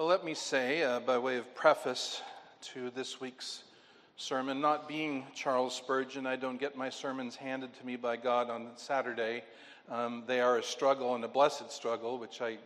Well, let me say, uh, by way of preface to this week's sermon, not being Charles Spurgeon, I don't get my sermons handed to me by God on Saturday. Um, they are a struggle and a blessed struggle, which I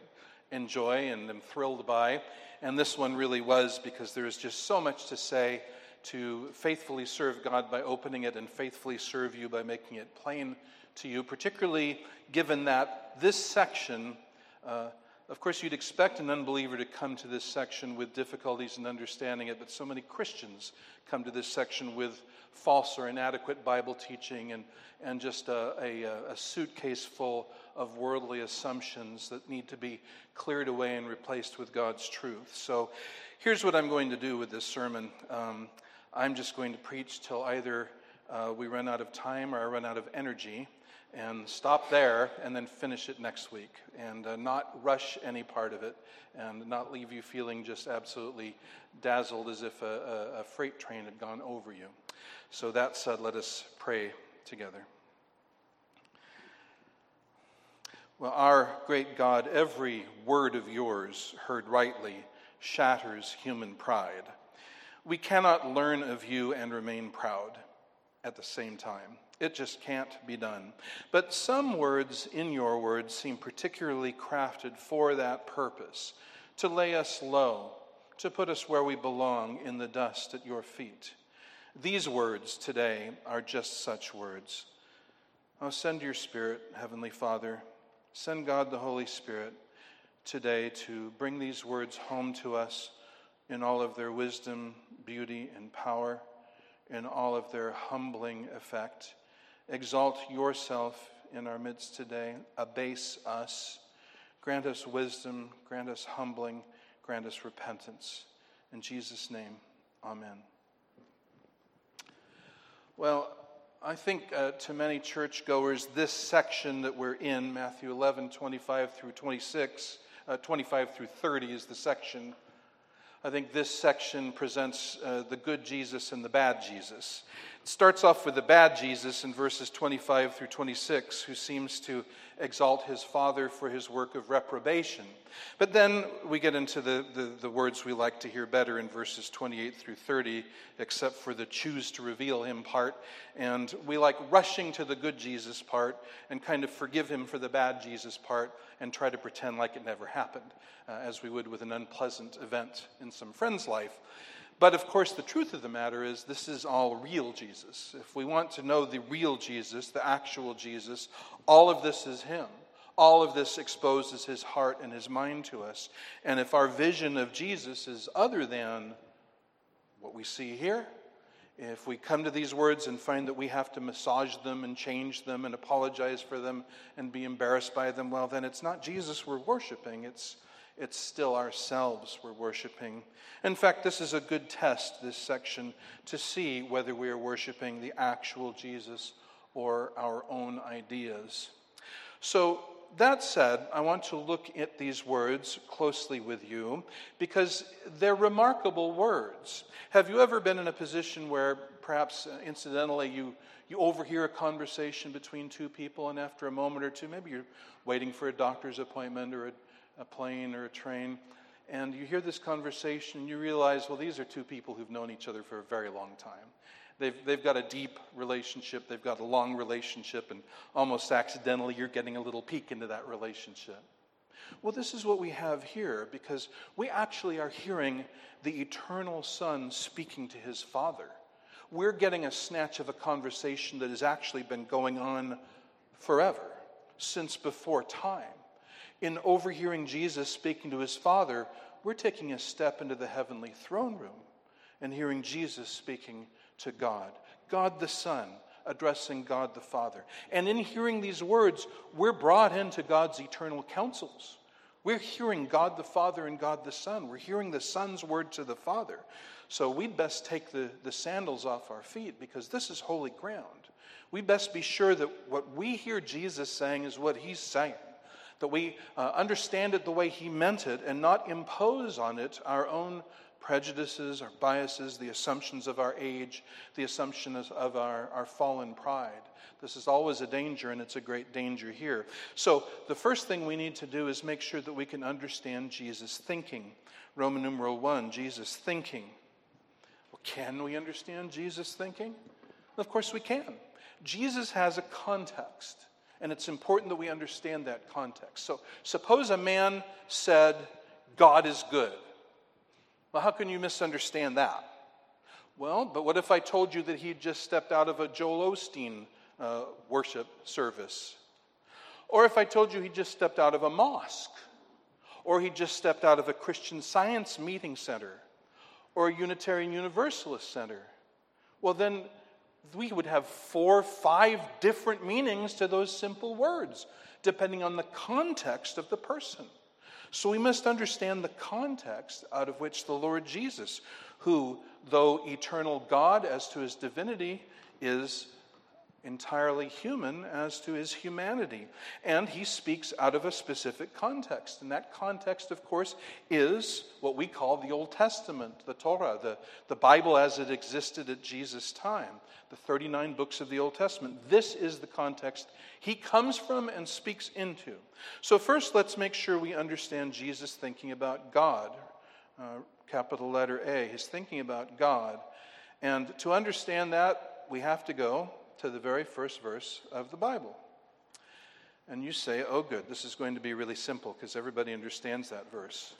enjoy and am thrilled by. And this one really was because there is just so much to say to faithfully serve God by opening it and faithfully serve you by making it plain to you, particularly given that this section. Uh, of course, you'd expect an unbeliever to come to this section with difficulties in understanding it, but so many Christians come to this section with false or inadequate Bible teaching and, and just a, a, a suitcase full of worldly assumptions that need to be cleared away and replaced with God's truth. So here's what I'm going to do with this sermon um, I'm just going to preach till either uh, we run out of time or I run out of energy and stop there and then finish it next week and uh, not rush any part of it and not leave you feeling just absolutely dazzled as if a, a, a freight train had gone over you. So, that said, let us pray together. Well, our great God, every word of yours heard rightly shatters human pride. We cannot learn of you and remain proud at the same time. It just can't be done. But some words in your words seem particularly crafted for that purpose to lay us low, to put us where we belong in the dust at your feet. These words today are just such words. Oh, send your Spirit, Heavenly Father. Send God the Holy Spirit today to bring these words home to us in all of their wisdom, beauty, and power, in all of their humbling effect. Exalt yourself in our midst today. Abase us. Grant us wisdom. Grant us humbling. Grant us repentance. In Jesus' name, amen. Well, I think uh, to many churchgoers, this section that we're in, Matthew 11, 25 through 26, uh, 25 through 30 is the section. I think this section presents uh, the good Jesus and the bad Jesus. It starts off with the bad Jesus in verses 25 through 26, who seems to exalt his Father for his work of reprobation. But then we get into the, the, the, words we like to hear better in verses 28 through 30, except for the choose to reveal him part. And we like rushing to the good Jesus part and kind of forgive him for the bad Jesus part and try to pretend like it never happened, uh, as we would with an unpleasant event in some friend's life. But of course, the truth of the matter is, this is all real Jesus. If we want to know the real Jesus, the actual Jesus, all of this is Him. All of this exposes His heart and His mind to us. And if our vision of Jesus is other than what we see here, if we come to these words and find that we have to massage them and change them and apologize for them and be embarrassed by them, well, then it's not Jesus we're worshiping, it's it's still ourselves we're worshiping. In fact, this is a good test, this section, to see whether we are worshiping the actual Jesus or our own ideas. So, that said, I want to look at these words closely with you because they're remarkable words. Have you ever been in a position where perhaps uh, incidentally you, you overhear a conversation between two people, and after a moment or two, maybe you're waiting for a doctor's appointment or a a plane or a train, and you hear this conversation, and you realize, well, these are two people who've known each other for a very long time. They've, they've got a deep relationship, they've got a long relationship, and almost accidentally you're getting a little peek into that relationship. Well, this is what we have here because we actually are hearing the eternal Son speaking to his Father. We're getting a snatch of a conversation that has actually been going on forever, since before time in overhearing Jesus speaking to his Father, we're taking a step into the heavenly throne room and hearing Jesus speaking to God, God the Son addressing God the Father. And in hearing these words, we're brought into God's eternal counsels. We're hearing God the Father and God the Son. We're hearing the Son's word to the Father. So we'd best take the, the sandals off our feet because this is holy ground. We best be sure that what we hear Jesus saying is what he's saying that we uh, understand it the way He meant it and not impose on it our own prejudices, our biases, the assumptions of our age, the assumptions of our, our fallen pride. This is always a danger, and it's a great danger here. So, the first thing we need to do is make sure that we can understand Jesus' thinking. Roman numeral 1, Jesus' thinking. Well, can we understand Jesus' thinking? Of course, we can. Jesus has a context, and it's important that we understand that context. So, suppose a man said, God is good. Well, how can you misunderstand that? Well, but what if I told you that he just stepped out of a Joel Osteen uh, worship service? Or if I told you he just stepped out of a mosque? Or he just stepped out of a Christian science meeting center? Or a Unitarian Universalist center? Well, then we would have four, five different meanings to those simple words, depending on the context of the person. So we must understand the context out of which the Lord Jesus, who, though eternal God as to his divinity, is entirely human as to his humanity. And he speaks out of a specific context. And that context, of course, is what we call the Old Testament, the Torah, the, the Bible as it existed at Jesus' time, the 39 books of the Old Testament. This is the context he comes from and speaks into. So, first, let's make sure we understand Jesus' thinking about God. Uh, capital letter A, his thinking about God. And to understand that, we have to go to the very first verse of the Bible. And you say, oh, good, this is going to be really simple because everybody understands that verse.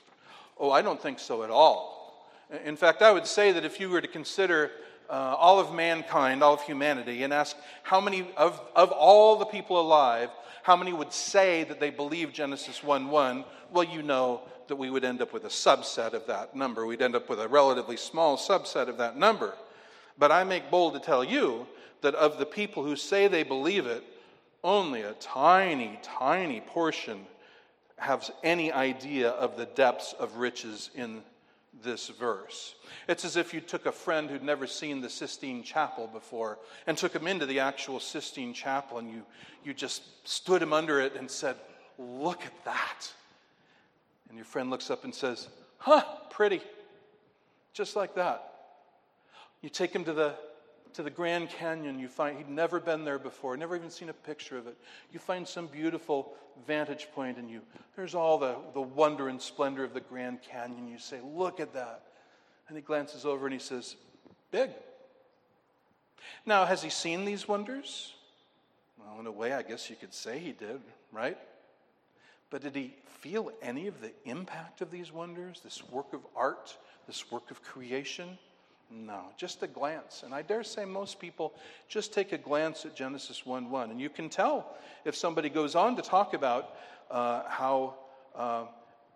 Oh, I don't think so at all. In fact, I would say that if you were to consider uh, all of mankind, all of humanity, and ask how many of, of all the people alive, how many would say that they believe Genesis 1 1, well, you know that we would end up with a subset of that number. We'd end up with a relatively small subset of that number. But I make bold to tell you that of the people who say they believe it, only a tiny, tiny portion has any idea of the depths of riches in this verse. It's as if you took a friend who'd never seen the Sistine Chapel before and took him into the actual Sistine Chapel and you, you just stood him under it and said, Look at that. And your friend looks up and says, Huh, pretty. Just like that. You take him to the to the Grand Canyon, you find he'd never been there before, never even seen a picture of it. You find some beautiful vantage point, and you there's all the, the wonder and splendor of the Grand Canyon. You say, Look at that. And he glances over and he says, Big. Now, has he seen these wonders? Well, in a way, I guess you could say he did, right? But did he feel any of the impact of these wonders, this work of art, this work of creation? No, just a glance. And I dare say most people just take a glance at Genesis 1 1. And you can tell if somebody goes on to talk about uh, how uh,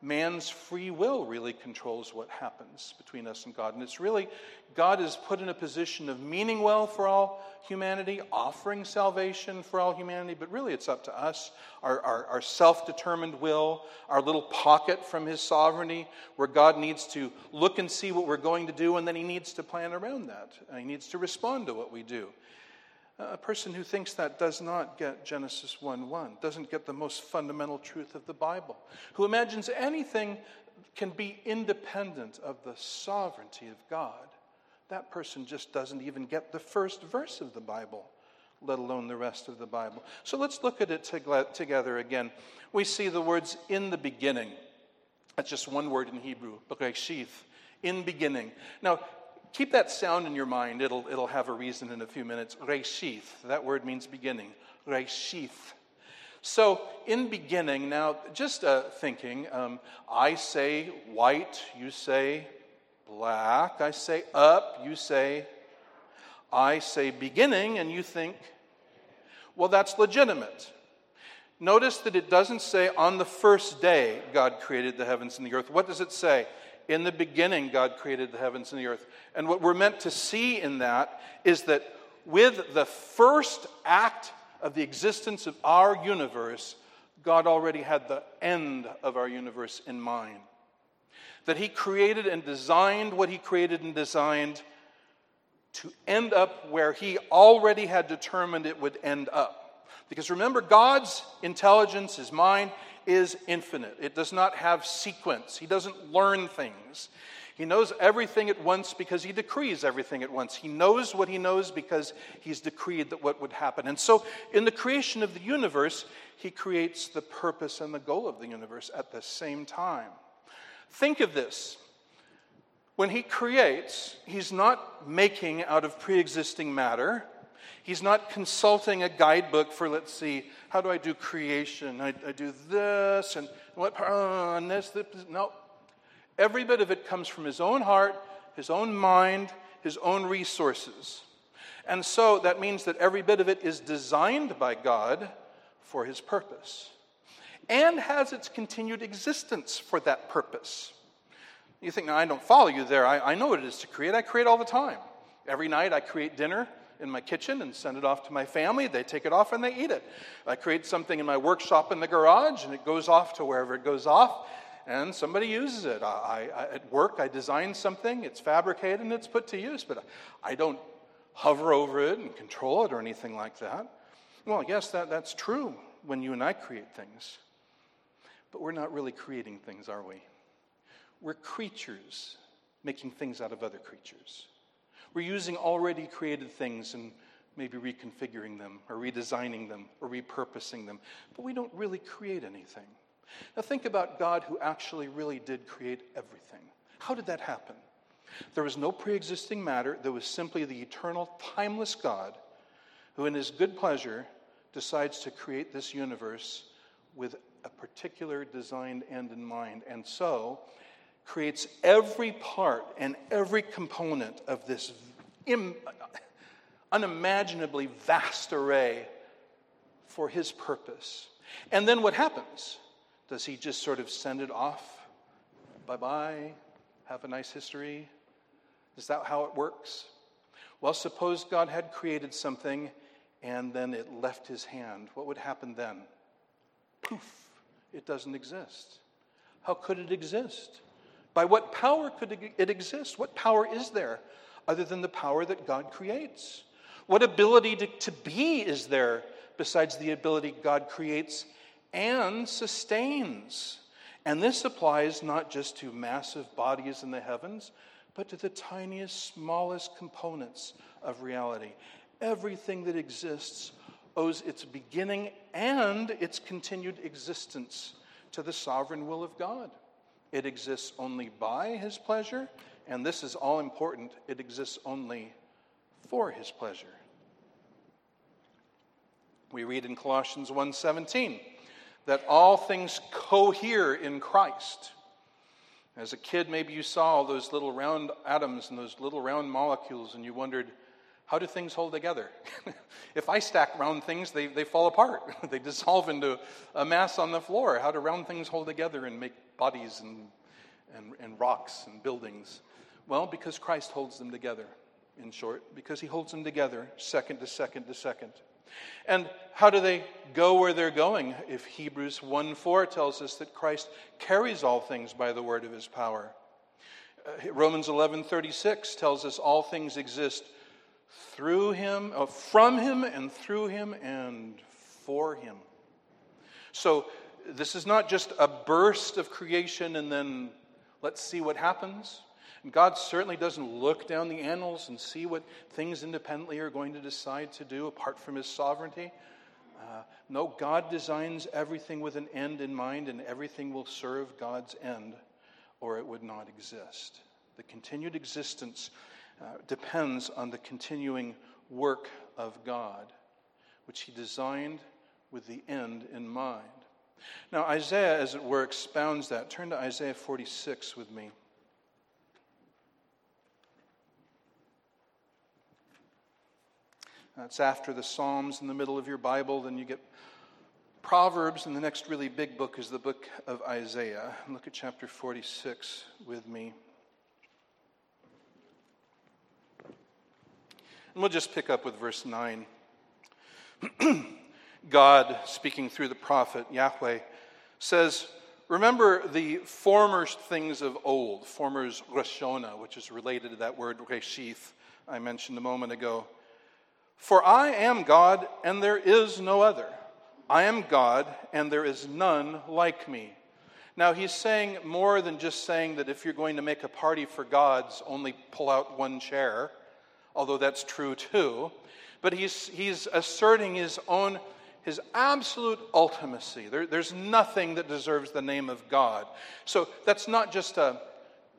man's free will really controls what happens between us and God. And it's really, God is put in a position of meaning well for all humanity, offering salvation for all humanity, but really it's up to us, our, our, our self determined will, our little pocket from His sovereignty, where God needs to look and see what we're going to do, and then He needs to plan around that. He needs to respond to what we do. A person who thinks that does not get Genesis 1 1, doesn't get the most fundamental truth of the Bible, who imagines anything can be independent of the sovereignty of God. That person just doesn't even get the first verse of the Bible, let alone the rest of the Bible. So let's look at it together again. We see the words in the beginning. That's just one word in Hebrew, bereshith, in beginning. Now, keep that sound in your mind. It'll, it'll have a reason in a few minutes. Reshith, that word means beginning. Reshith. So, in beginning, now just uh, thinking, um, I say white, you say black. I say up, you say, I say beginning, and you think, well, that's legitimate. Notice that it doesn't say on the first day God created the heavens and the earth. What does it say? In the beginning, God created the heavens and the earth. And what we're meant to see in that is that with the first act of the existence of our universe, God already had the end of our universe in mind. That He created and designed what He created and designed to end up where He already had determined it would end up. Because remember, God's intelligence, His mind, is infinite. It does not have sequence. He doesn't learn things. He knows everything at once because he decrees everything at once. He knows what he knows because he's decreed that what would happen. And so, in the creation of the universe, he creates the purpose and the goal of the universe at the same time. Think of this. When he creates, he's not making out of pre existing matter. He's not consulting a guidebook for, let's see, how do I do creation? I, I do this and what, uh, and this, this. No, Every bit of it comes from his own heart, his own mind, his own resources. And so that means that every bit of it is designed by God for his purpose and has its continued existence for that purpose. You think, I don't follow you there. I, I know what it is to create. I create all the time. Every night I create dinner in my kitchen and send it off to my family. They take it off and they eat it. I create something in my workshop in the garage and it goes off to wherever it goes off and somebody uses it. I, I, at work, I design something, it's fabricated, and it's put to use, but I don't hover over it and control it or anything like that. Well, yes, that, that's true when you and I create things. But we're not really creating things, are we? We're creatures making things out of other creatures. We're using already created things and maybe reconfiguring them or redesigning them or repurposing them, but we don't really create anything. Now, think about God who actually really did create everything. How did that happen? There was no pre existing matter, there was simply the eternal, timeless God who, in his good pleasure, decides to create this universe with a particular designed end in mind. And so, creates every part and every component of this Im- unimaginably vast array for his purpose. And then what happens? Does he just sort of send it off? Bye bye, have a nice history? Is that how it works? Well, suppose God had created something and then it left his hand. What would happen then? Poof, it doesn't exist. How could it exist? By what power could it exist? What power is there other than the power that God creates? What ability to, to be is there besides the ability God creates and sustains. And this applies not just to massive bodies in the heavens, but to the tiniest, smallest components of reality. Everything that exists owes its beginning and its continued existence to the sovereign will of God. It exists only by His pleasure, and this is all important, it exists only for His pleasure. We read in Colossians 1:17, that all things cohere in Christ. As a kid, maybe you saw those little round atoms and those little round molecules, and you wondered, how do things hold together? if I stack round things, they, they fall apart. they dissolve into a mass on the floor. How do round things hold together and make bodies and, and, and rocks and buildings? Well, because Christ holds them together, in short, because he holds them together second to second to second. And how do they go where they're going? If Hebrews 1 4 tells us that Christ carries all things by the word of his power. Uh, Romans 11 36 tells us all things exist through him, uh, from him, and through him, and for him. So this is not just a burst of creation and then let's see what happens. And God certainly doesn't look down the annals and see what things independently are going to decide to do apart from His sovereignty. Uh, no, God designs everything with an end in mind, and everything will serve God's end, or it would not exist. The continued existence uh, depends on the continuing work of God, which He designed with the end in mind. Now, Isaiah, as it were, expounds that. Turn to Isaiah 46 with me. That's after the Psalms in the middle of your Bible. Then you get Proverbs, and the next really big book is the book of Isaiah. Look at chapter 46 with me. And we'll just pick up with verse 9. God, speaking through the prophet Yahweh, says, Remember the former things of old, former's Rashona, which is related to that word Reshith I mentioned a moment ago. For I am God, and there is no other. I am God, and there is none like me. Now, he's saying more than just saying that if you're going to make a party for gods, only pull out one chair, although that's true too. But he's, he's asserting his own, his absolute ultimacy. There, there's nothing that deserves the name of God. So that's not just a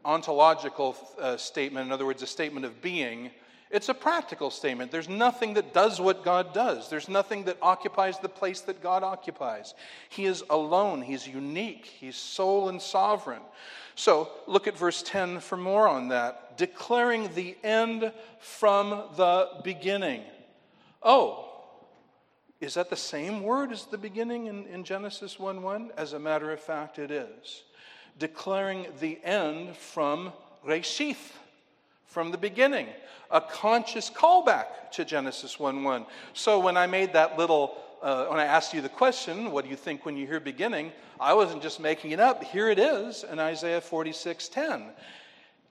ontological uh, statement, in other words, a statement of being. It's a practical statement. There's nothing that does what God does. There's nothing that occupies the place that God occupies. He is alone. He's unique. He's sole and sovereign. So look at verse 10 for more on that. Declaring the end from the beginning. Oh, is that the same word as the beginning in, in Genesis 1 1? As a matter of fact, it is. Declaring the end from Reshith, from the beginning a conscious callback to Genesis 1 1. So when I made that little, uh, when I asked you the question, what do you think when you hear beginning? I wasn't just making it up. Here it is in Isaiah 46 10.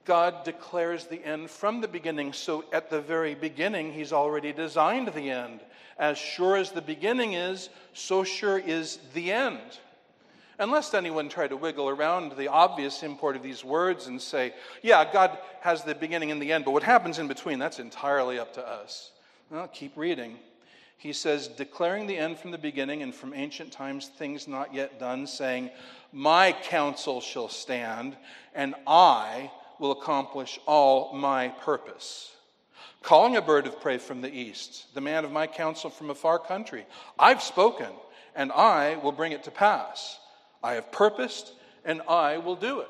God declares the end from the beginning. So at the very beginning, He's already designed the end. As sure as the beginning is, so sure is the end. Unless anyone tried to wiggle around the obvious import of these words and say, yeah, God has the beginning and the end, but what happens in between, that's entirely up to us. Well, keep reading. He says, declaring the end from the beginning and from ancient times, things not yet done, saying, My counsel shall stand, and I will accomplish all my purpose. Calling a bird of prey from the east, the man of my counsel from a far country. I've spoken, and I will bring it to pass. I have purposed, and I will do it.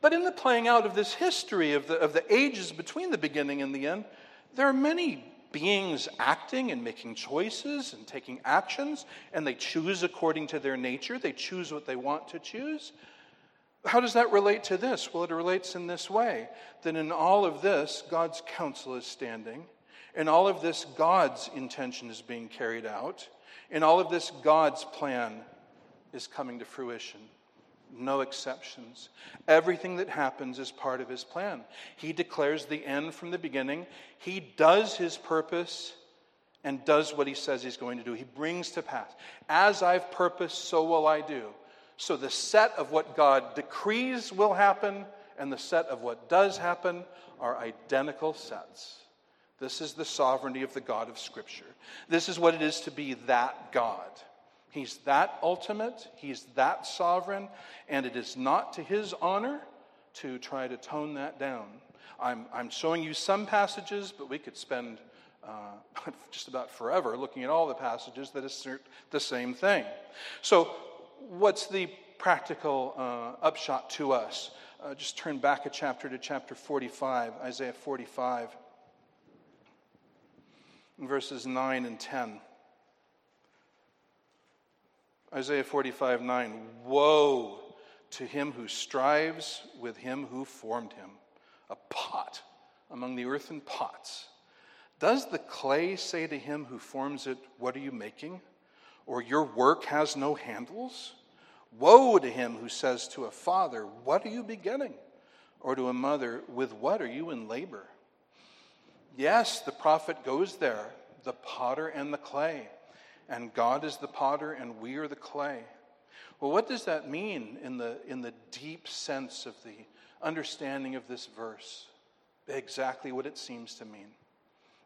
But in the playing out of this history of the, of the ages between the beginning and the end, there are many beings acting and making choices and taking actions, and they choose according to their nature. They choose what they want to choose. How does that relate to this? Well, it relates in this way that in all of this, God's counsel is standing. In all of this, God's intention is being carried out. In all of this, God's plan is coming to fruition. No exceptions. Everything that happens is part of his plan. He declares the end from the beginning. He does his purpose and does what he says he's going to do. He brings to pass. As I've purposed, so will I do. So the set of what God decrees will happen and the set of what does happen are identical sets. This is the sovereignty of the God of Scripture. This is what it is to be that God. He's that ultimate, He's that sovereign, and it is not to His honor to try to tone that down. I'm, I'm showing you some passages, but we could spend uh, just about forever looking at all the passages that assert the same thing. So, what's the practical uh, upshot to us? Uh, just turn back a chapter to chapter 45, Isaiah 45, verses 9 and 10. Isaiah 45 9. Woe to him who strives with him who formed him, a pot among the earthen pots. Does the clay say to him who forms it, What are you making? Or your work has no handles? Woe to him who says to a father, What are you beginning? Or to a mother, With what are you in labor? Yes, the prophet goes there, the potter and the clay and God is the potter and we are the clay. Well, what does that mean in the, in the deep sense of the understanding of this verse? Exactly what it seems to mean.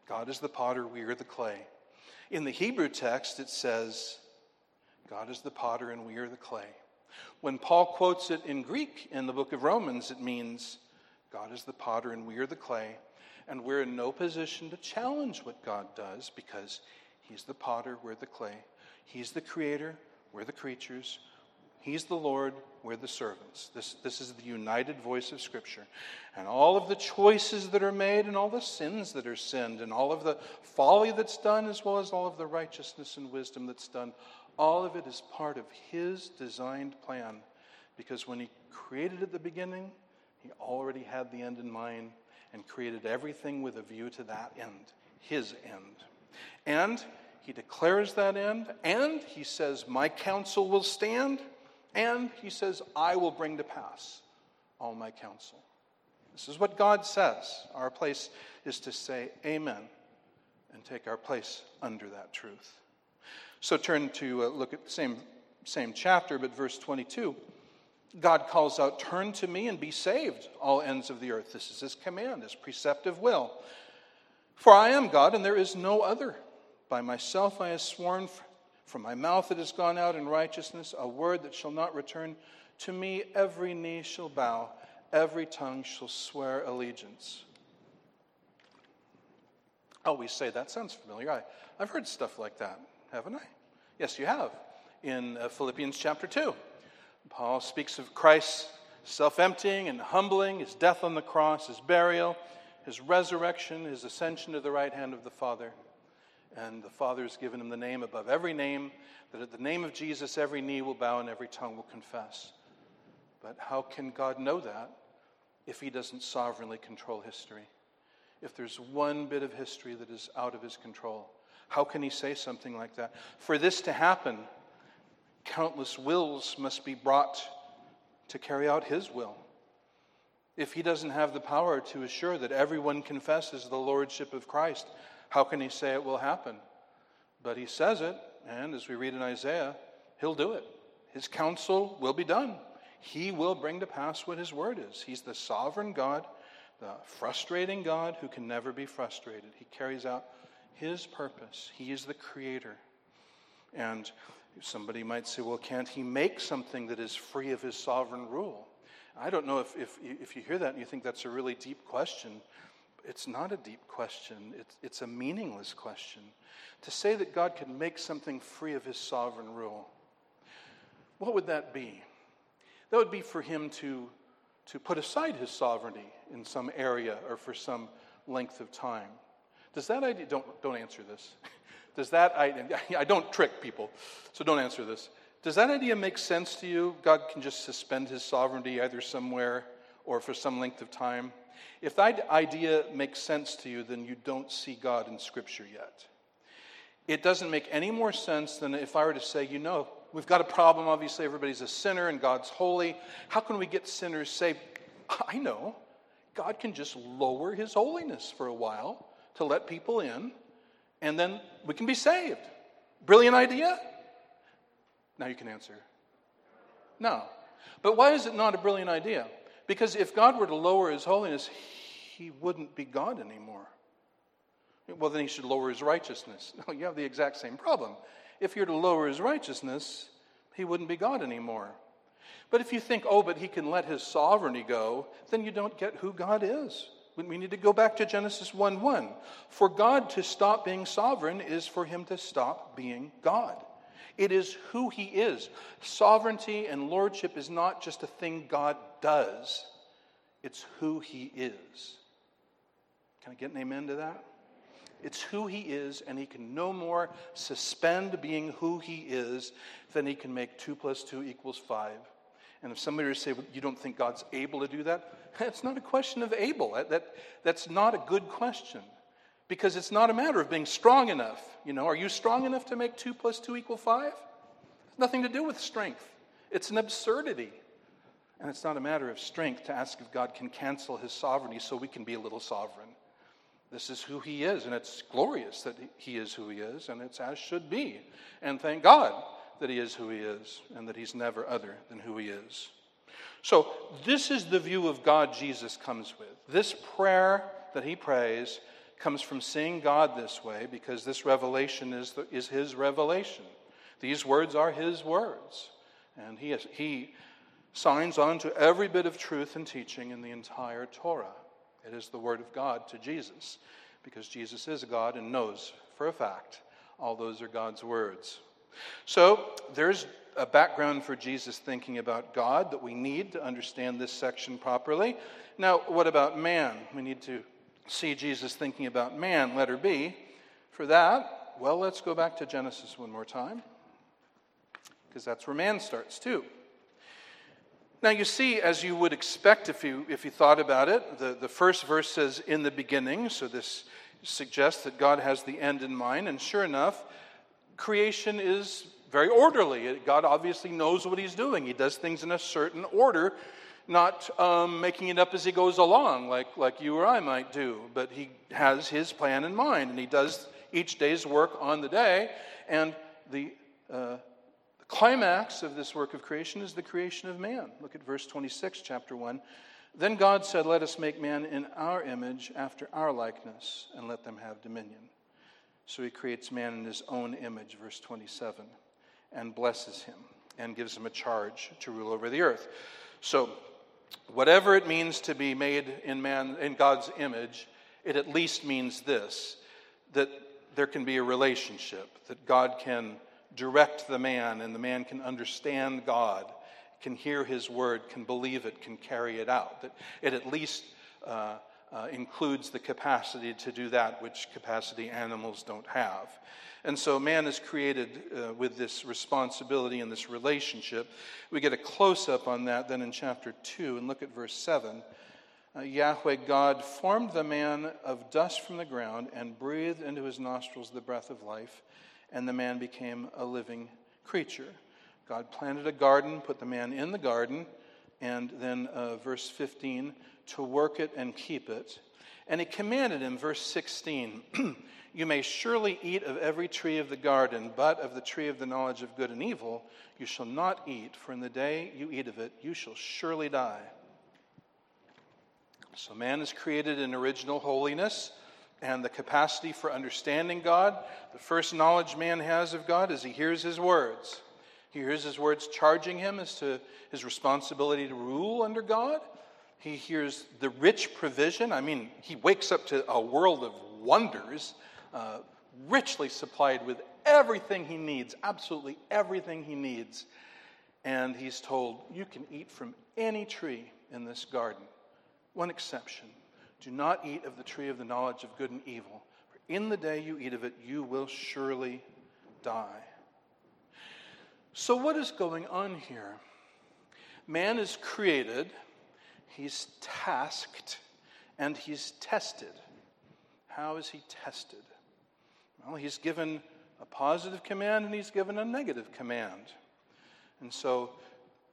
God is the potter, we are the clay. In the Hebrew text, it says, God is the potter and we are the clay. When Paul quotes it in Greek in the book of Romans, it means, God is the potter and we are the clay. And we're in no position to challenge what God does because He's the potter, we're the clay. He's the creator, we're the creatures. He's the Lord, we're the servants. This, this is the united voice of Scripture. And all of the choices that are made, and all the sins that are sinned, and all of the folly that's done, as well as all of the righteousness and wisdom that's done, all of it is part of His designed plan. Because when He created at the beginning, He already had the end in mind and created everything with a view to that end, His end. And he declares that end, and he says, My counsel will stand, and he says, I will bring to pass all my counsel. This is what God says. Our place is to say amen and take our place under that truth. So turn to uh, look at the same, same chapter, but verse 22. God calls out, Turn to me and be saved, all ends of the earth. This is his command, his preceptive will. For I am God, and there is no other. By myself I have sworn, from my mouth it has gone out in righteousness, a word that shall not return to me. Every knee shall bow, every tongue shall swear allegiance. Oh, we say that sounds familiar. I, I've heard stuff like that, haven't I? Yes, you have. In uh, Philippians chapter 2, Paul speaks of Christ's self emptying and humbling, his death on the cross, his burial, his resurrection, his ascension to the right hand of the Father. And the Father has given him the name above every name, that at the name of Jesus every knee will bow and every tongue will confess. But how can God know that if he doesn't sovereignly control history? If there's one bit of history that is out of his control, how can he say something like that? For this to happen, countless wills must be brought to carry out his will. If he doesn't have the power to assure that everyone confesses the lordship of Christ, how can he say it will happen? But he says it, and as we read in Isaiah, he'll do it. His counsel will be done. He will bring to pass what his word is. He's the sovereign God, the frustrating God who can never be frustrated. He carries out his purpose. He is the creator. And somebody might say, well, can't he make something that is free of his sovereign rule? I don't know if, if, if you hear that and you think that's a really deep question. It's not a deep question, it's, it's a meaningless question. To say that God could make something free of his sovereign rule, what would that be? That would be for him to, to put aside his sovereignty in some area or for some length of time. Does that idea, don't, don't answer this. Does that idea, I don't trick people, so don't answer this. Does that idea make sense to you? God can just suspend his sovereignty either somewhere or for some length of time. If that idea makes sense to you, then you don't see God in Scripture yet. It doesn't make any more sense than if I were to say, you know, we've got a problem. Obviously, everybody's a sinner and God's holy. How can we get sinners saved? I know. God can just lower his holiness for a while to let people in, and then we can be saved. Brilliant idea? Now you can answer. No. But why is it not a brilliant idea? Because if God were to lower his holiness, he wouldn't be God anymore. Well, then he should lower his righteousness. No, you have the exact same problem. If you're to lower his righteousness, he wouldn't be God anymore. But if you think, oh, but he can let his sovereignty go, then you don't get who God is. We need to go back to Genesis 1 1. For God to stop being sovereign is for him to stop being God. It is who he is. Sovereignty and lordship is not just a thing God does, it's who he is. Can I get an amen to that? It's who he is, and he can no more suspend being who he is than he can make 2 plus 2 equals 5. And if somebody were to say, well, You don't think God's able to do that? It's not a question of able. That, that, that's not a good question because it's not a matter of being strong enough. You know, are you strong enough to make 2 plus 2 equal 5? It's nothing to do with strength, it's an absurdity. And it's not a matter of strength to ask if God can cancel his sovereignty so we can be a little sovereign. This is who he is, and it's glorious that he is who he is, and it's as should be. And thank God that he is who he is, and that he's never other than who he is. So, this is the view of God Jesus comes with. This prayer that he prays comes from seeing God this way because this revelation is, the, is his revelation. These words are his words. And he, he signs on to every bit of truth and teaching in the entire Torah. It is the word of God to Jesus because Jesus is God and knows for a fact all those are God's words. So there's a background for Jesus thinking about God that we need to understand this section properly. Now, what about man? We need to see Jesus thinking about man, letter B. For that, well, let's go back to Genesis one more time, because that's where man starts too. Now, you see, as you would expect if you, if you thought about it, the, the first verse says, in the beginning, so this suggests that God has the end in mind, and sure enough, creation is very orderly. God obviously knows what he's doing, he does things in a certain order not um, making it up as he goes along, like, like you or I might do, but he has his plan in mind, and he does each day's work on the day. And the, uh, climax of this work of creation is the creation of man. Look at verse 26, chapter 1. Then God said, Let us make man in our image, after our likeness, and let them have dominion. So he creates man in his own image, verse 27, and blesses him and gives him a charge to rule over the earth. So, whatever it means to be made in man in God's image, it at least means this that there can be a relationship, that God can direct the man, and the man can understand God, can hear his word, can believe it, can carry it out. That it at least uh, uh, includes the capacity to do that which capacity animals don't have. And so man is created uh, with this responsibility and this relationship. We get a close up on that then in chapter 2, and look at verse 7. Uh, Yahweh God formed the man of dust from the ground and breathed into his nostrils the breath of life, and the man became a living creature. God planted a garden, put the man in the garden, and then uh, verse 15, to work it and keep it. And he commanded him, verse 16, You may surely eat of every tree of the garden, but of the tree of the knowledge of good and evil you shall not eat, for in the day you eat of it, you shall surely die. So, man is created in original holiness and the capacity for understanding God. The first knowledge man has of God is he hears his words. He hears his words charging him as to his responsibility to rule under God. He hears the rich provision. I mean, he wakes up to a world of wonders uh, richly supplied with everything he needs, absolutely everything he needs. And he's told, You can eat from any tree in this garden. One exception do not eat of the tree of the knowledge of good and evil, for in the day you eat of it, you will surely die. So, what is going on here? Man is created, he's tasked, and he's tested. How is he tested? Well, he's given a positive command and he's given a negative command. And so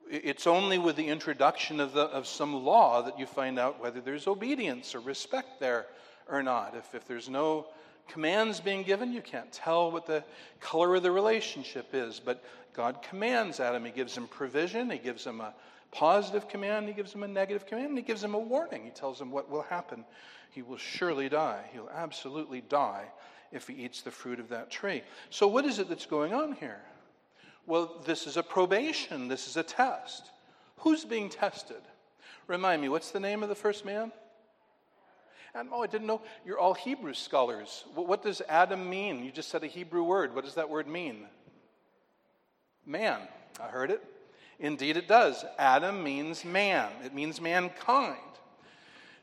it's only with the introduction of, the, of some law that you find out whether there's obedience or respect there or not. If, if there's no commands being given, you can't tell what the color of the relationship is. But God commands Adam. He gives him provision, He gives him a positive command, He gives him a negative command, and He gives him a warning. He tells him what will happen. He will surely die. He'll absolutely die if he eats the fruit of that tree. So, what is it that's going on here? Well, this is a probation, this is a test. Who's being tested? Remind me, what's the name of the first man? And, oh, I didn't know. You're all Hebrew scholars. What does Adam mean? You just said a Hebrew word. What does that word mean? Man. I heard it. Indeed, it does. Adam means man, it means mankind.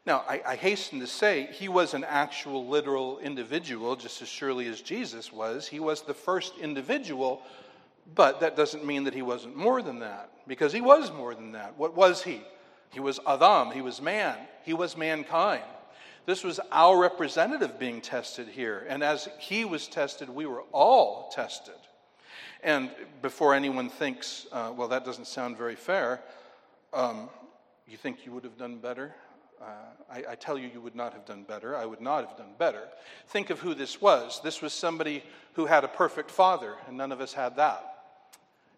Now, I, I, hasten to say he was an actual literal individual, just as surely as Jesus was. He was the first individual, but that doesn't mean that he wasn't more than that, because he was more than that. What was he? He was Adam, he was man, he was mankind. This was our representative being tested here. And as he was tested, we were all tested. And before anyone thinks, uh, well, that doesn't sound very fair, um, you think you would have done better? Uh, I, I, tell you, you would not have done better. I would not have done better. Think of who this was. This was somebody who had a perfect father, and none of us had that.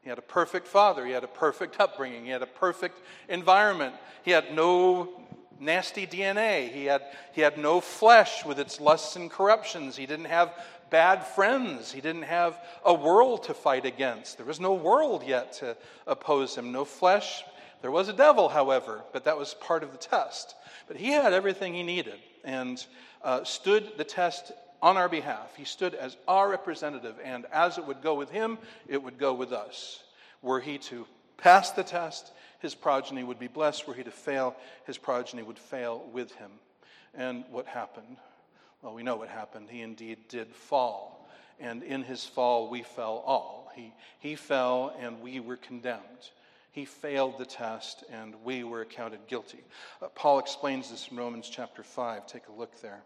He had a perfect father. He had a perfect upbringing. He had a perfect environment. He had no nasty DNA. He had, he had no flesh with its lusts and corruptions. He didn't have bad friends. He didn't have a world to fight against. There was no world yet to oppose him, no flesh. There was a devil, however, but that was part of the test. But he had everything he needed and uh, stood the test on our behalf. He stood as our representative, and as it would go with him, it would go with us. Were he to pass the test, his progeny would be blessed. Were he to fail, his progeny would fail with him. And what happened? Well, we know what happened. He indeed did fall. And in his fall, we fell all. He, he fell, and we were condemned. He failed the test, and we were accounted guilty. Uh, Paul explains this in Romans chapter 5. Take a look there.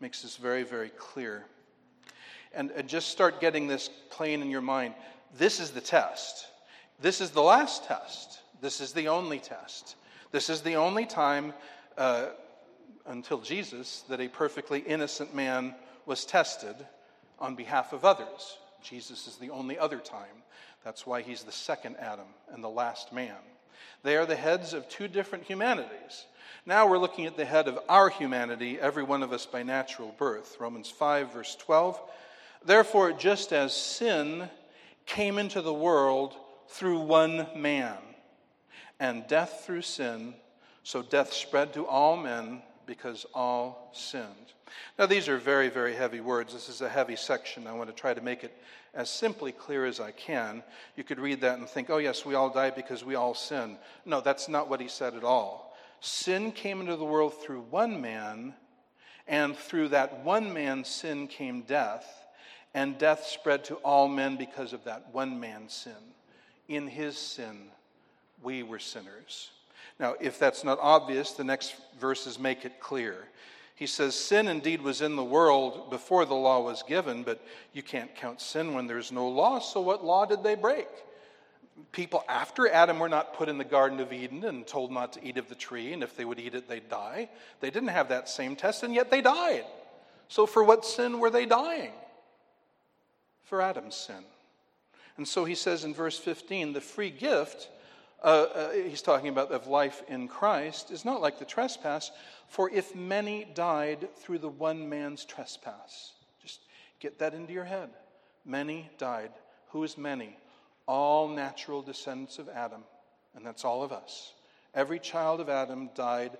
Makes this very, very clear. And, and just start getting this plain in your mind. This is the test. This is the last test. This is the only test. This is the only time uh, until Jesus that a perfectly innocent man was tested on behalf of others. Jesus is the only other time. That's why he's the second Adam and the last man. They are the heads of two different humanities. Now we're looking at the head of our humanity, every one of us by natural birth. Romans 5, verse 12. Therefore, just as sin came into the world through one man, and death through sin, so death spread to all men because all sinned. Now, these are very, very heavy words. This is a heavy section. I want to try to make it as simply clear as I can. You could read that and think, oh, yes, we all die because we all sin. No, that's not what he said at all. Sin came into the world through one man, and through that one man's sin came death, and death spread to all men because of that one man's sin. In his sin, we were sinners. Now, if that's not obvious, the next verses make it clear. He says, Sin indeed was in the world before the law was given, but you can't count sin when there's no law, so what law did they break? People after Adam were not put in the Garden of Eden and told not to eat of the tree, and if they would eat it, they'd die. They didn't have that same test, and yet they died. So, for what sin were they dying? For Adam's sin. And so he says in verse 15, the free gift uh, uh, he's talking about of life in Christ, is not like the trespass. For if many died through the one man's trespass, just get that into your head. Many died. Who is many? All natural descendants of Adam, and that's all of us. Every child of Adam died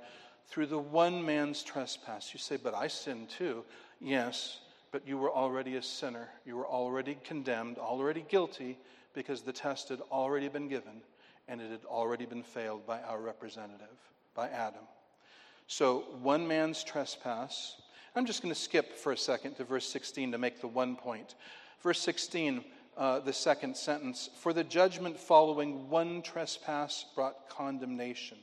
through the one man's trespass. You say, but I sinned too. Yes, but you were already a sinner. You were already condemned, already guilty, because the test had already been given and it had already been failed by our representative, by Adam. So, one man's trespass. I'm just going to skip for a second to verse 16 to make the one point. Verse 16, uh, the second sentence For the judgment following one trespass brought condemnation.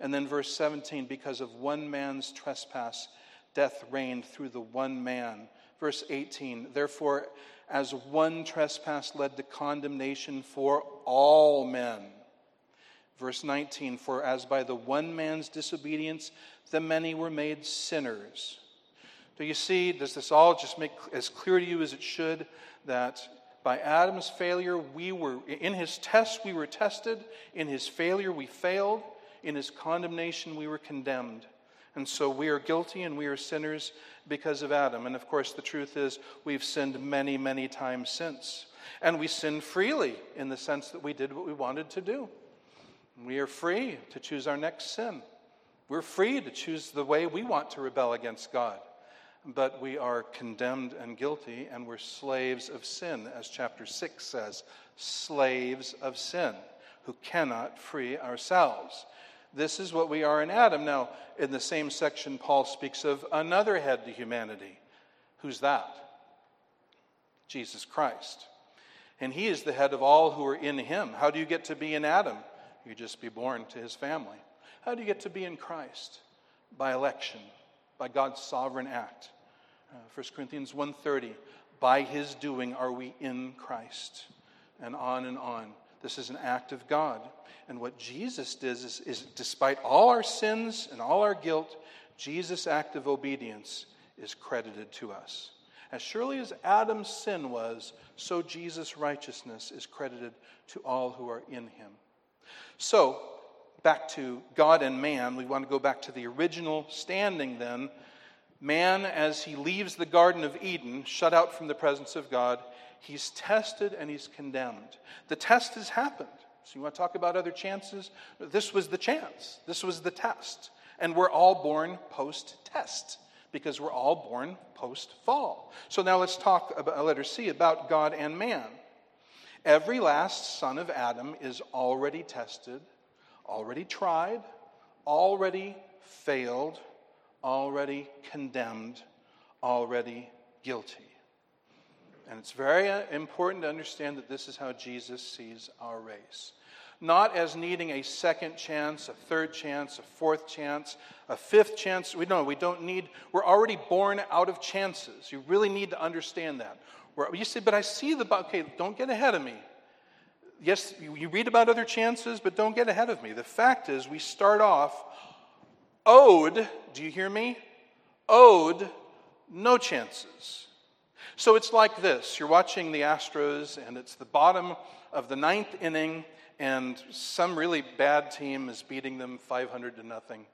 And then verse 17, because of one man's trespass, death reigned through the one man. Verse 18, therefore, as one trespass led to condemnation for all men. Verse 19 For as by the one man's disobedience the many were made sinners. Do you see? Does this all just make as clear to you as it should that by Adam's failure, we were, in his test, we were tested. In his failure, we failed. In his condemnation, we were condemned. And so we are guilty and we are sinners because of Adam. And of course, the truth is, we've sinned many, many times since. And we sin freely in the sense that we did what we wanted to do. We are free to choose our next sin. We're free to choose the way we want to rebel against God. But we are condemned and guilty, and we're slaves of sin, as chapter 6 says slaves of sin who cannot free ourselves. This is what we are in Adam. Now, in the same section, Paul speaks of another head to humanity. Who's that? Jesus Christ. And he is the head of all who are in him. How do you get to be in Adam? You just be born to his family. How do you get to be in Christ? By election, by God's sovereign act. Uh, 1 Corinthians 1:30, by his doing are we in Christ. And on and on. This is an act of God. And what Jesus does is, is despite all our sins and all our guilt, Jesus' act of obedience is credited to us. As surely as Adam's sin was, so Jesus' righteousness is credited to all who are in him. So, back to God and man, we want to go back to the original standing then. Man, as he leaves the Garden of Eden, shut out from the presence of God, he's tested and he's condemned. The test has happened. So, you want to talk about other chances? This was the chance, this was the test. And we're all born post test because we're all born post fall. So, now let's talk about uh, letter C about God and man. Every last son of Adam is already tested, already tried, already failed, already condemned, already guilty. And it's very uh, important to understand that this is how Jesus sees our race. Not as needing a second chance, a third chance, a fourth chance, a fifth chance. We know we don't need, we're already born out of chances. You really need to understand that. You say, but I see the, okay, don't get ahead of me. Yes, you read about other chances, but don't get ahead of me. The fact is, we start off owed, do you hear me? Owed no chances. So it's like this you're watching the Astros, and it's the bottom of the ninth inning, and some really bad team is beating them 500 to nothing,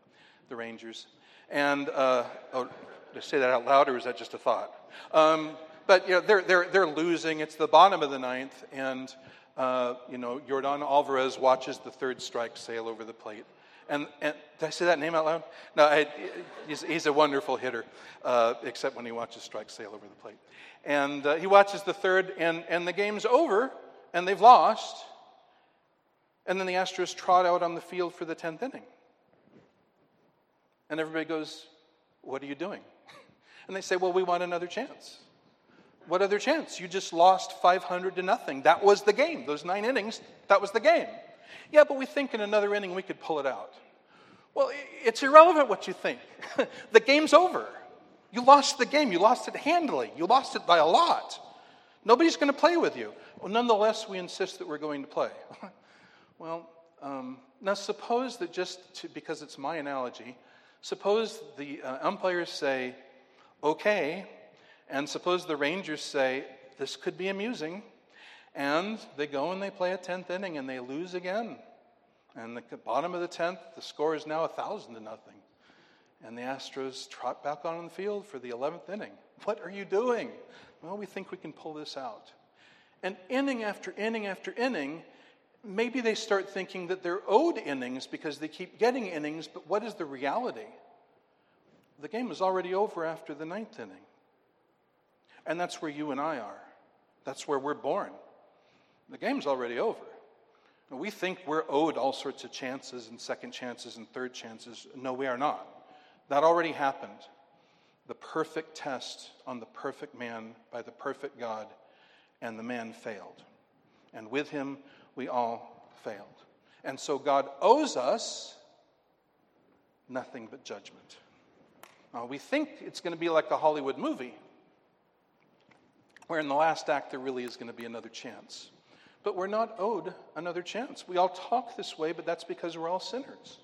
the Rangers. And, uh, oh, did I say that out loud, or is that just a thought? Um, but, you know, they're, they're, they're losing. It's the bottom of the ninth, and, uh, you know, Yordan Alvarez watches the third strike sail over the plate. And, and, did I say that name out loud? No, I, he's, he's, a wonderful hitter, uh, except when he watches strike sail over the plate. And uh, he watches the third, and, and the game's over, and they've lost. And then the Astros trot out on the field for the 10th inning. And everybody goes, What are you doing? And they say, Well, we want another chance. What other chance? You just lost 500 to nothing. That was the game. Those nine innings, that was the game. Yeah, but we think in another inning we could pull it out. Well, it's irrelevant what you think. the game's over. You lost the game. You lost it handily. You lost it by a lot. Nobody's going to play with you. Well, nonetheless, we insist that we're going to play. well, um, now suppose that just to, because it's my analogy, suppose the uh, umpires say, okay, and suppose the Rangers say, this could be amusing. And they go and they play a 10th inning and they lose again. And the bottom of the 10th, the score is now 1,000 to nothing. And the Astros trot back on the field for the 11th inning. What are you doing? Well, we think we can pull this out. And inning after inning after inning, maybe they start thinking that they're owed innings because they keep getting innings, but what is the reality? The game is already over after the ninth inning. And that's where you and I are. That's where we're born. The game's already over. We think we're owed all sorts of chances and second chances and third chances. No, we are not. That already happened. The perfect test on the perfect man by the perfect God, and the man failed. And with him, we all failed. And so God owes us nothing but judgment. Now, we think it's going to be like a Hollywood movie, where in the last act there really is going to be another chance but we're not owed another chance. We all talk this way, but that's because we're all sinners.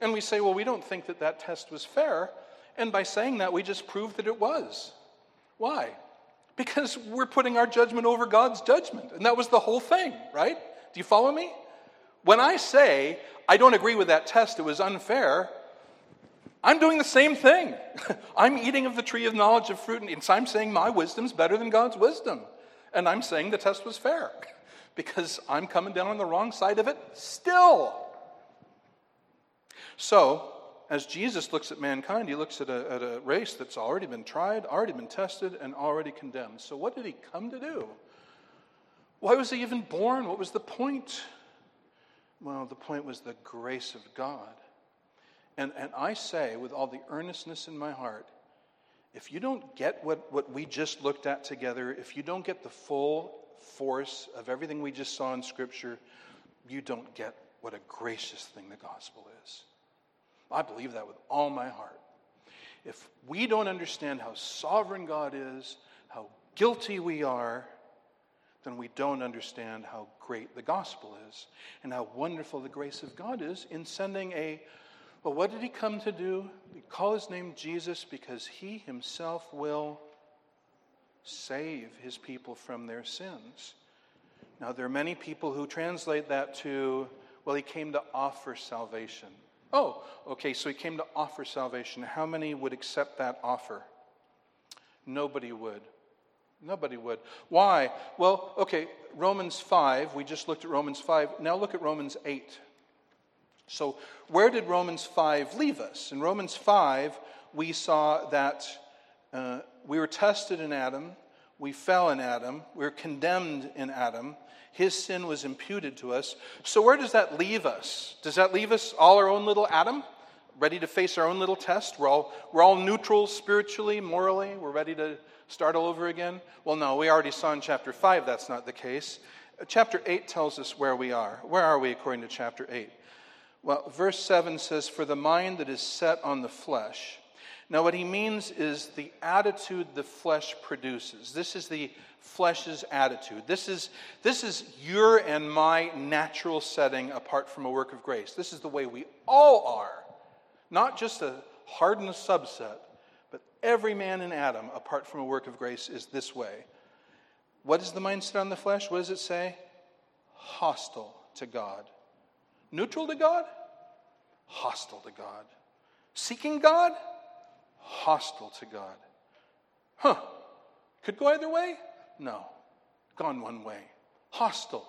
And we say, well, we don't think that that test was fair. And by saying that, we just prove that it was. Why? Because we're putting our judgment over God's judgment. And that was the whole thing, right? Do you follow me? When I say, I don't agree with that test, it was unfair, I'm doing the same thing. I'm eating of the tree of knowledge of fruit, and I'm saying my wisdom's better than God's wisdom. And I'm saying the test was fair. because I'm coming down on the wrong side of it still. So, as Jesus looks at mankind, he looks at a, at a race that's already been tried, already been tested, and already condemned. So, what did he come to do? Why was he even born? What was the point? Well, the point was the grace of God. And, and I say with all the earnestness in my heart, if you don't get what, what we just looked at together, if you don't get the full force of everything we just saw in Scripture, you don't get what a gracious thing the gospel is. I believe that with all my heart. If we don't understand how sovereign God is, how guilty we are, then we don't understand how great the gospel is and how wonderful the grace of God is in sending a well, what did he come to do? We call his name Jesus because he himself will save his people from their sins. Now, there are many people who translate that to, well, he came to offer salvation. Oh, okay, so he came to offer salvation. How many would accept that offer? Nobody would. Nobody would. Why? Well, okay, Romans 5, we just looked at Romans 5. Now look at Romans 8. So, where did Romans 5 leave us? In Romans 5, we saw that uh, we were tested in Adam, we fell in Adam, we were condemned in Adam. His sin was imputed to us. So, where does that leave us? Does that leave us all our own little Adam, ready to face our own little test? We're all, we're all neutral spiritually, morally. We're ready to start all over again? Well, no, we already saw in chapter 5 that's not the case. Chapter 8 tells us where we are. Where are we according to chapter 8? Well, verse 7 says, For the mind that is set on the flesh now, what he means is the attitude the flesh produces. This is the flesh's attitude. This is, this is your and my natural setting apart from a work of grace. This is the way we all are. Not just a hardened subset, but every man in Adam, apart from a work of grace, is this way. What is the mindset on the flesh? What does it say? Hostile to God. Neutral to God? Hostile to God. Seeking God? Hostile to God. Huh. Could go either way? No. Gone one way. Hostile,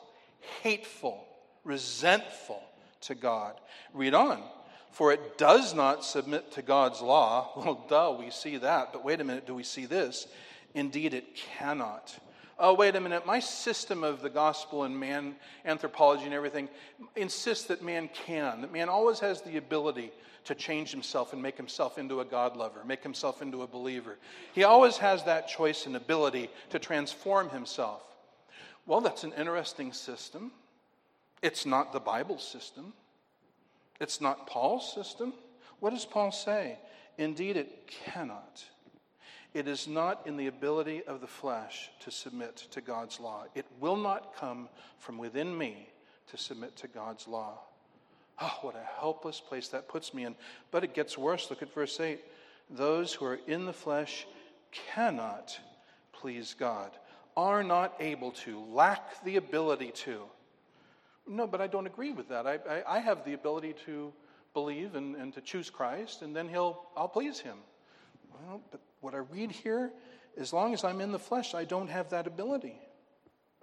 hateful, resentful to God. Read on. For it does not submit to God's law. Well, duh, we see that. But wait a minute, do we see this? Indeed, it cannot. Oh, wait a minute. My system of the gospel and man anthropology and everything insists that man can, that man always has the ability to change himself and make himself into a God lover, make himself into a believer. He always has that choice and ability to transform himself. Well, that's an interesting system. It's not the Bible system, it's not Paul's system. What does Paul say? Indeed, it cannot. It is not in the ability of the flesh to submit to God's law. It will not come from within me to submit to God's law. Oh, what a helpless place that puts me in. But it gets worse. Look at verse 8. Those who are in the flesh cannot please God, are not able to, lack the ability to. No, but I don't agree with that. I, I, I have the ability to believe and, and to choose Christ, and then he'll, I'll please him. Well, but what I read here, as long as I'm in the flesh, I don't have that ability.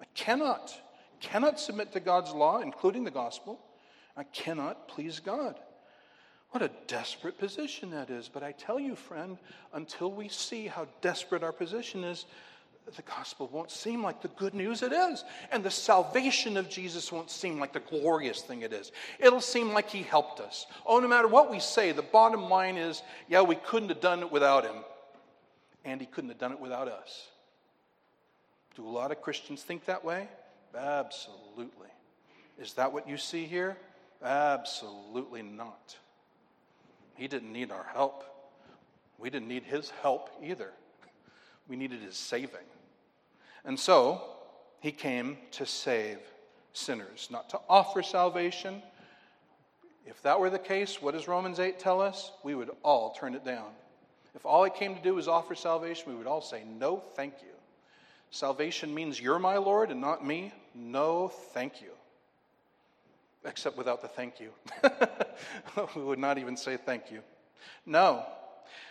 I cannot, cannot submit to God's law, including the gospel. I cannot please God. What a desperate position that is. But I tell you, friend, until we see how desperate our position is, the gospel won't seem like the good news it is. And the salvation of Jesus won't seem like the glorious thing it is. It'll seem like he helped us. Oh, no matter what we say, the bottom line is yeah, we couldn't have done it without him. And he couldn't have done it without us. Do a lot of Christians think that way? Absolutely. Is that what you see here? Absolutely not. He didn't need our help. We didn't need his help either. We needed his saving. And so, he came to save sinners, not to offer salvation. If that were the case, what does Romans 8 tell us? We would all turn it down. If all he came to do was offer salvation, we would all say, No, thank you. Salvation means you're my Lord and not me. No, thank you except without the thank you. we would not even say thank you. No,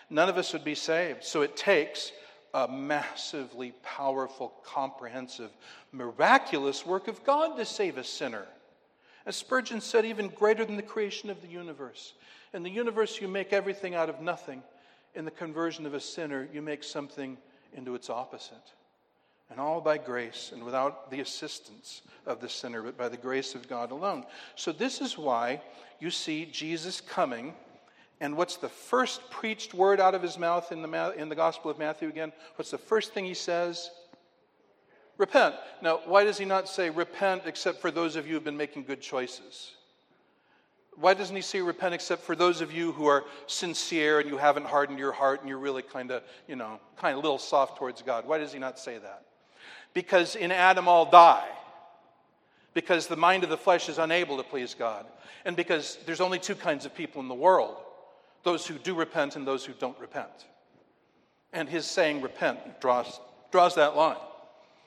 none of us would be saved. So it takes a massively powerful, comprehensive, miraculous work of God to save a sinner. As Spurgeon said, even greater than the creation of the universe. In the universe, you make everything out of nothing. In the conversion of a sinner, you make something into its opposite and all by grace and without the assistance of the sinner, but by the grace of God alone. So, this is why you see Jesus coming. And what's the first preached word out of his mouth in the, in the Gospel of Matthew again? What's the first thing he says? Repent. Now, why does he not say repent except for those of you who've been making good choices? Why doesn't he say repent except for those of you who are sincere and you haven't hardened your heart and you're really kind of, you know, kind of a little soft towards God? Why does he not say that? because in Adam all die. Because the mind of the flesh is unable to please God. And because there's only two kinds of people in the world those who do repent and those who don't repent. And his saying repent draws, draws that line.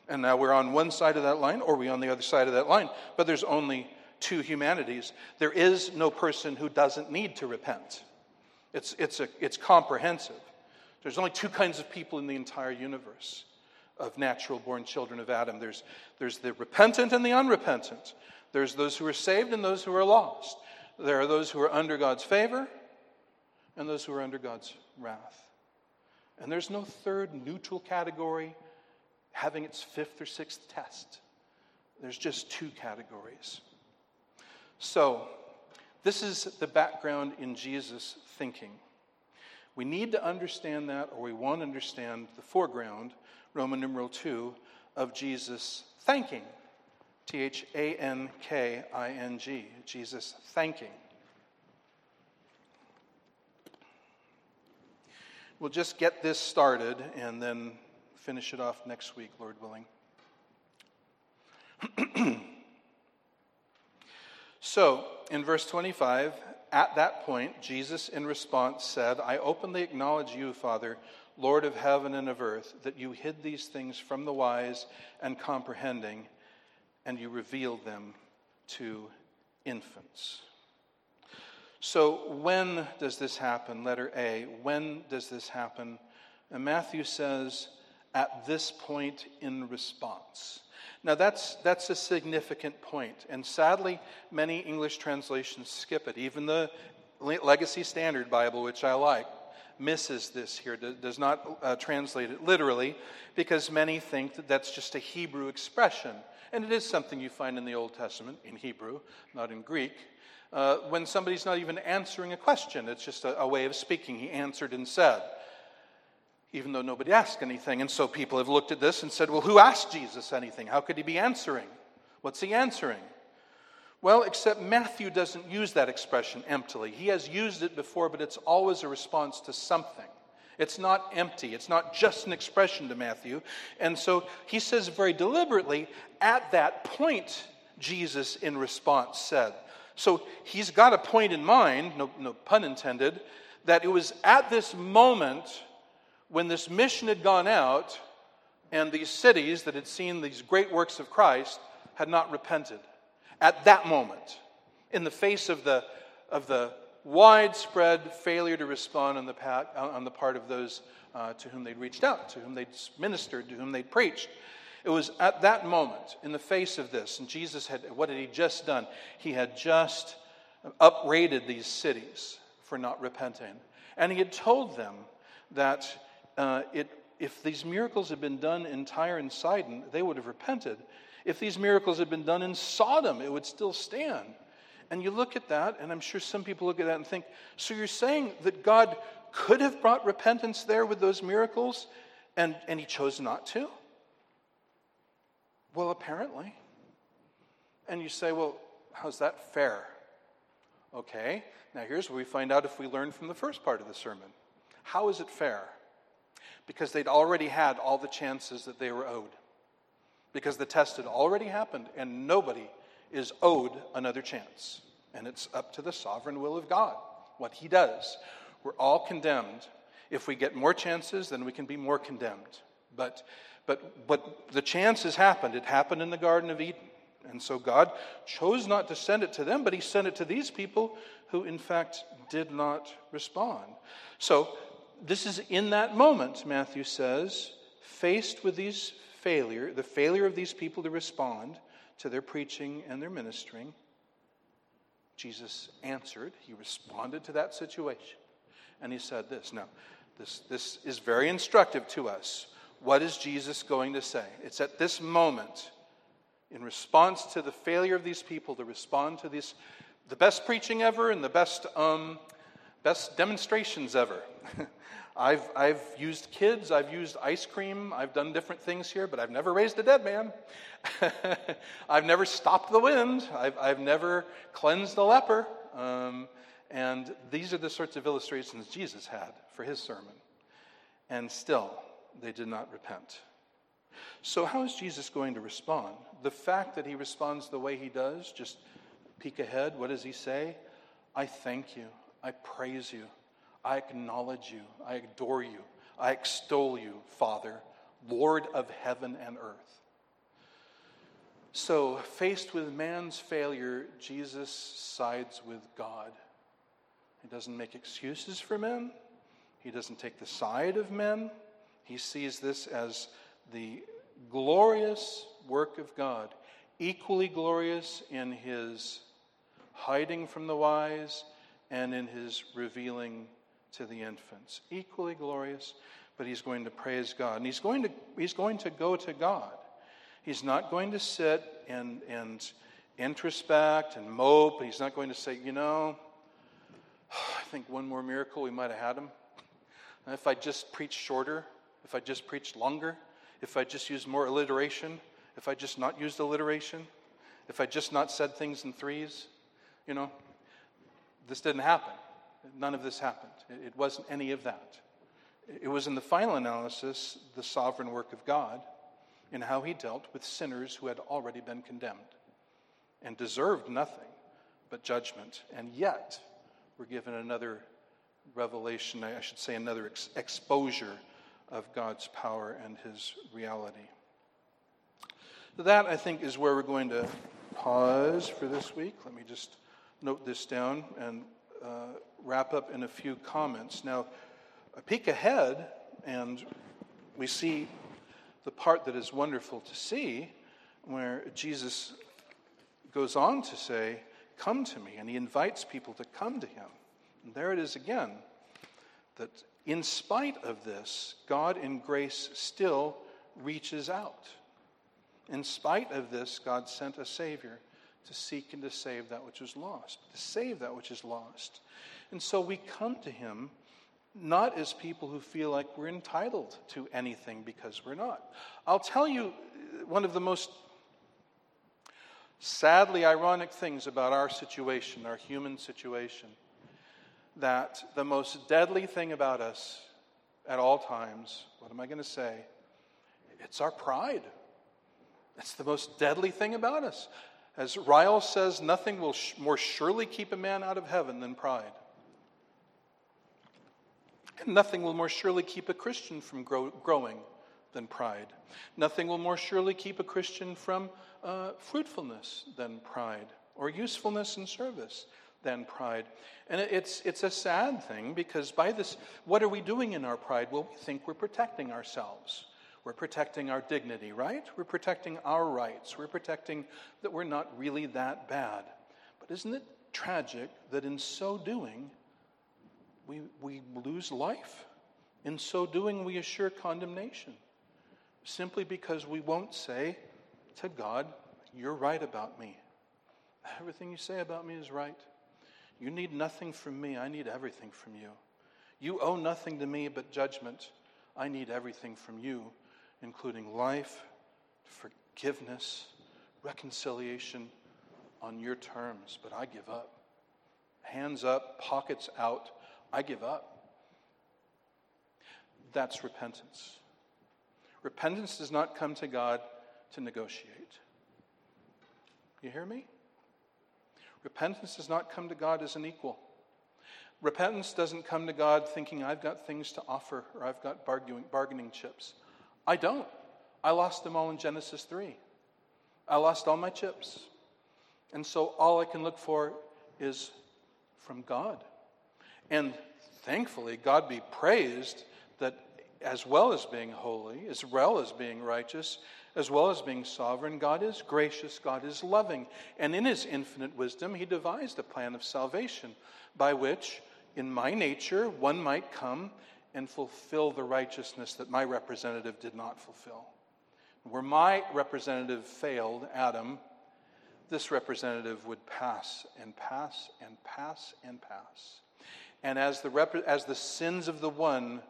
And now we're on one side of that line, or we on the other side of that line. But there's only two humanities. There is no person who doesn't need to repent. It's, it's, a, it's comprehensive. There's only two kinds of people in the entire universe of natural born children of Adam. There's, there's the repentant and the unrepentant. There's those who are saved and those who are lost. There are those who are under God's favor and those who are under God's wrath. And there's no third neutral category having its fifth or sixth test. There's just two categories. So, this is the background in Jesus' thinking. We need to understand that, or we won't understand the foreground Roman numeral 2, of Jesus thanking. T H A N K I N G. Jesus thanking. We'll just get this started and then finish it off next week, Lord willing. so, in verse 25, at that point, Jesus in response said, I openly acknowledge you, Father, Lord of heaven and of earth, that you hid these things from the wise and comprehending, and you revealed them to infants. So, when does this happen? Letter A. When does this happen? And Matthew says, at this point in response. Now, that's, that's a significant point, and sadly, many English translations skip it. Even the Legacy Standard Bible, which I like, misses this here, does not uh, translate it literally, because many think that that's just a Hebrew expression. And it is something you find in the Old Testament, in Hebrew, not in Greek. Uh, when somebody's not even answering a question, it's just a, a way of speaking. He answered and said even though nobody asked anything. And so people have looked at this and said, well, who asked Jesus anything? How could he be answering? What's he answering? Well, except Matthew doesn't use that expression emptily. He has used it before, but it's always a response to something. It's not empty. It's not just an expression to Matthew. And so he says very deliberately, at that point, Jesus in response said. So he's got a point in mind, no, no pun intended, that it was at this moment when this mission had gone out and these cities that had seen these great works of Christ had not repented. At that moment, in the face of the, of the widespread failure to respond on the, on the part of those uh, to whom they'd reached out, to whom they'd ministered, to whom they'd preached. It was at that moment, in the face of this, and Jesus had, what had he just done? He had just uprated these cities for not repenting. And he had told them that uh, it, if these miracles had been done in Tyre and Sidon, they would have repented. If these miracles had been done in Sodom, it would still stand. And you look at that, and I'm sure some people look at that and think, so you're saying that God could have brought repentance there with those miracles, and, and he chose not to? Well, apparently. And you say, well, how's that fair? Okay, now here's where we find out if we learn from the first part of the sermon. How is it fair? Because they'd already had all the chances that they were owed. Because the test had already happened, and nobody is owed another chance. And it's up to the sovereign will of God, what He does. We're all condemned. If we get more chances, then we can be more condemned. But, but, but the chance has happened. It happened in the Garden of Eden. And so God chose not to send it to them, but He sent it to these people who, in fact, did not respond. So this is in that moment, Matthew says, faced with these failure, the failure of these people to respond to their preaching and their ministering, Jesus answered. He responded to that situation. And he said this. Now, this, this is very instructive to us. What is Jesus going to say? It's at this moment, in response to the failure of these people to respond to this, the best preaching ever and the best, um, best demonstrations ever. I've, I've used kids, I've used ice cream, I've done different things here, but I've never raised a dead man. I've never stopped the wind. I've, I've never cleansed a leper. Um, and these are the sorts of illustrations Jesus had for his sermon. And still, they did not repent. So, how is Jesus going to respond? The fact that he responds the way he does, just peek ahead, what does he say? I thank you. I praise you. I acknowledge you. I adore you. I extol you, Father, Lord of heaven and earth. So, faced with man's failure, Jesus sides with God. He doesn't make excuses for men, he doesn't take the side of men. He sees this as the glorious work of God, equally glorious in his hiding from the wise and in his revealing to the infants. Equally glorious, but he's going to praise God. And he's going to, he's going to go to God. He's not going to sit and, and introspect and mope. He's not going to say, you know, I think one more miracle we might have had him. If I just preached shorter, if I just preached longer, if I just used more alliteration, if I just not used alliteration, if I just not said things in threes, you know, this didn't happen. None of this happened. It wasn't any of that. It was in the final analysis the sovereign work of God in how he dealt with sinners who had already been condemned and deserved nothing but judgment, and yet were given another revelation, I should say, another ex- exposure of God's power and his reality. That, I think, is where we're going to pause for this week. Let me just note this down and uh, wrap up in a few comments. Now, a peek ahead, and we see the part that is wonderful to see, where Jesus goes on to say, Come to me, and he invites people to come to him. And there it is again that in spite of this, God in grace still reaches out. In spite of this, God sent a Savior to seek and to save that which was lost, to save that which is lost. And so we come to Him not as people who feel like we're entitled to anything because we're not. I'll tell you one of the most sadly ironic things about our situation, our human situation that the most deadly thing about us at all times, what am I going to say? It's our pride. It's the most deadly thing about us. As Ryle says, nothing will sh- more surely keep a man out of heaven than pride. And nothing will more surely keep a Christian from grow- growing than pride. Nothing will more surely keep a Christian from uh, fruitfulness than pride, or usefulness in service than pride. And it's, it's a sad thing because by this, what are we doing in our pride? Well, we think we're protecting ourselves. We're protecting our dignity, right? We're protecting our rights. We're protecting that we're not really that bad. But isn't it tragic that in so doing, we, we lose life? In so doing, we assure condemnation simply because we won't say to God, You're right about me. Everything you say about me is right. You need nothing from me. I need everything from you. You owe nothing to me but judgment. I need everything from you, including life, forgiveness, reconciliation on your terms. But I give up. Hands up, pockets out. I give up. That's repentance. Repentance does not come to God to negotiate. You hear me? Repentance does not come to God as an equal. Repentance doesn't come to God thinking, I've got things to offer or I've got bargaining, chips. I don't. I lost them all in Genesis 3. I lost all my chips. And so all I can look for is from God. And thankfully, God be praised that as well as being holy, as well as being righteous, as well as being sovereign, God is gracious, God is loving. And in his infinite wisdom, he devised a plan of salvation by which, in my nature, one might come and fulfill the righteousness that my representative did not fulfill. Where my representative failed, Adam, this representative would pass and pass and pass and pass. And as the, rep- as the sins of the one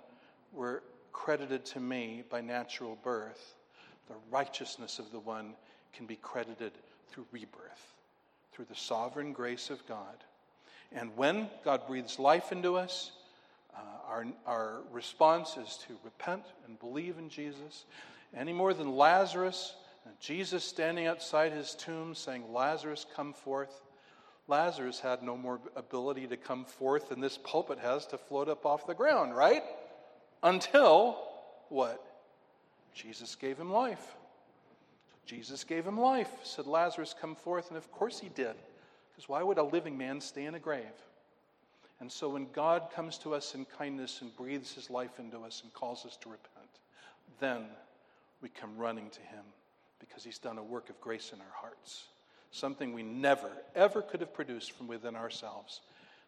were credited to me by natural birth, the righteousness of the one can be credited through rebirth, through the sovereign grace of God. And when God breathes life into us, uh, our, our response is to repent and believe in Jesus. Any more than Lazarus, Jesus standing outside his tomb saying, Lazarus, come forth. Lazarus had no more ability to come forth than this pulpit has to float up off the ground, right? Until what? Jesus gave him life. Jesus gave him life, said Lazarus, come forth. And of course he did. Because why would a living man stay in a grave? And so when God comes to us in kindness and breathes his life into us and calls us to repent, then we come running to him because he's done a work of grace in our hearts. Something we never, ever could have produced from within ourselves,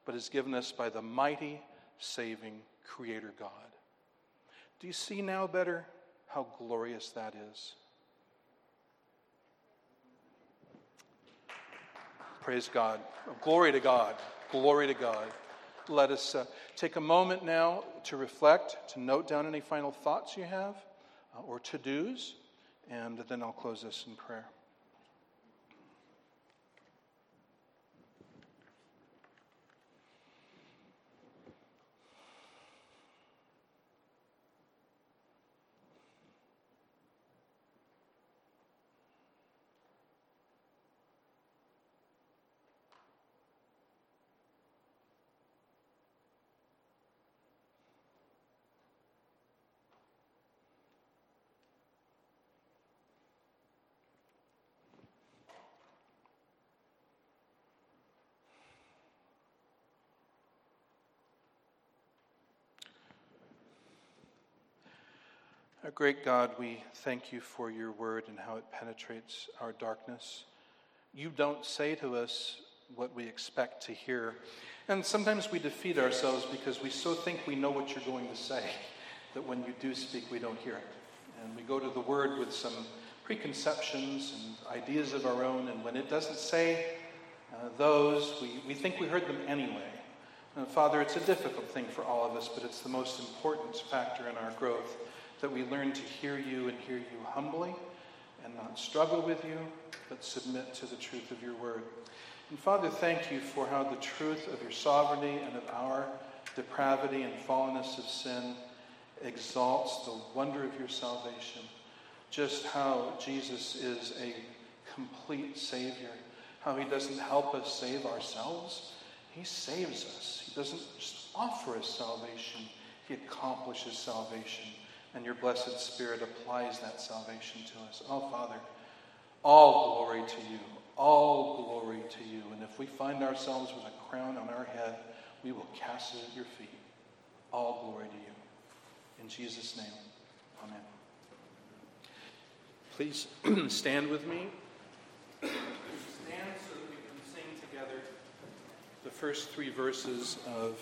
but is given us by the mighty, saving Creator God. Do you see now better? How glorious that is. Praise God. Glory to God. Glory to God. Let us uh, take a moment now to reflect, to note down any final thoughts you have uh, or to dos, and then I'll close this in prayer. Our great God, we thank you for your word and how it penetrates our darkness. You don't say to us what we expect to hear. And sometimes we defeat ourselves because we so think we know what you're going to say that when you do speak, we don't hear it. And we go to the word with some preconceptions and ideas of our own, and when it doesn't say uh, those, we, we think we heard them anyway. And Father, it's a difficult thing for all of us, but it's the most important factor in our growth that we learn to hear you and hear you humbly and not struggle with you, but submit to the truth of your word. And Father, thank you for how the truth of your sovereignty and of our depravity and fallenness of sin exalts the wonder of your salvation. Just how Jesus is a complete Savior, how he doesn't help us save ourselves, he saves us. He doesn't just offer us salvation, he accomplishes salvation and your blessed Spirit applies that salvation to us. Oh, Father, all glory to you. All glory to you. And if we find ourselves with a crown on our head, we will cast it at your feet. All glory to you. In Jesus' name, amen. Please stand with me. Stand so that we can sing together the first three verses of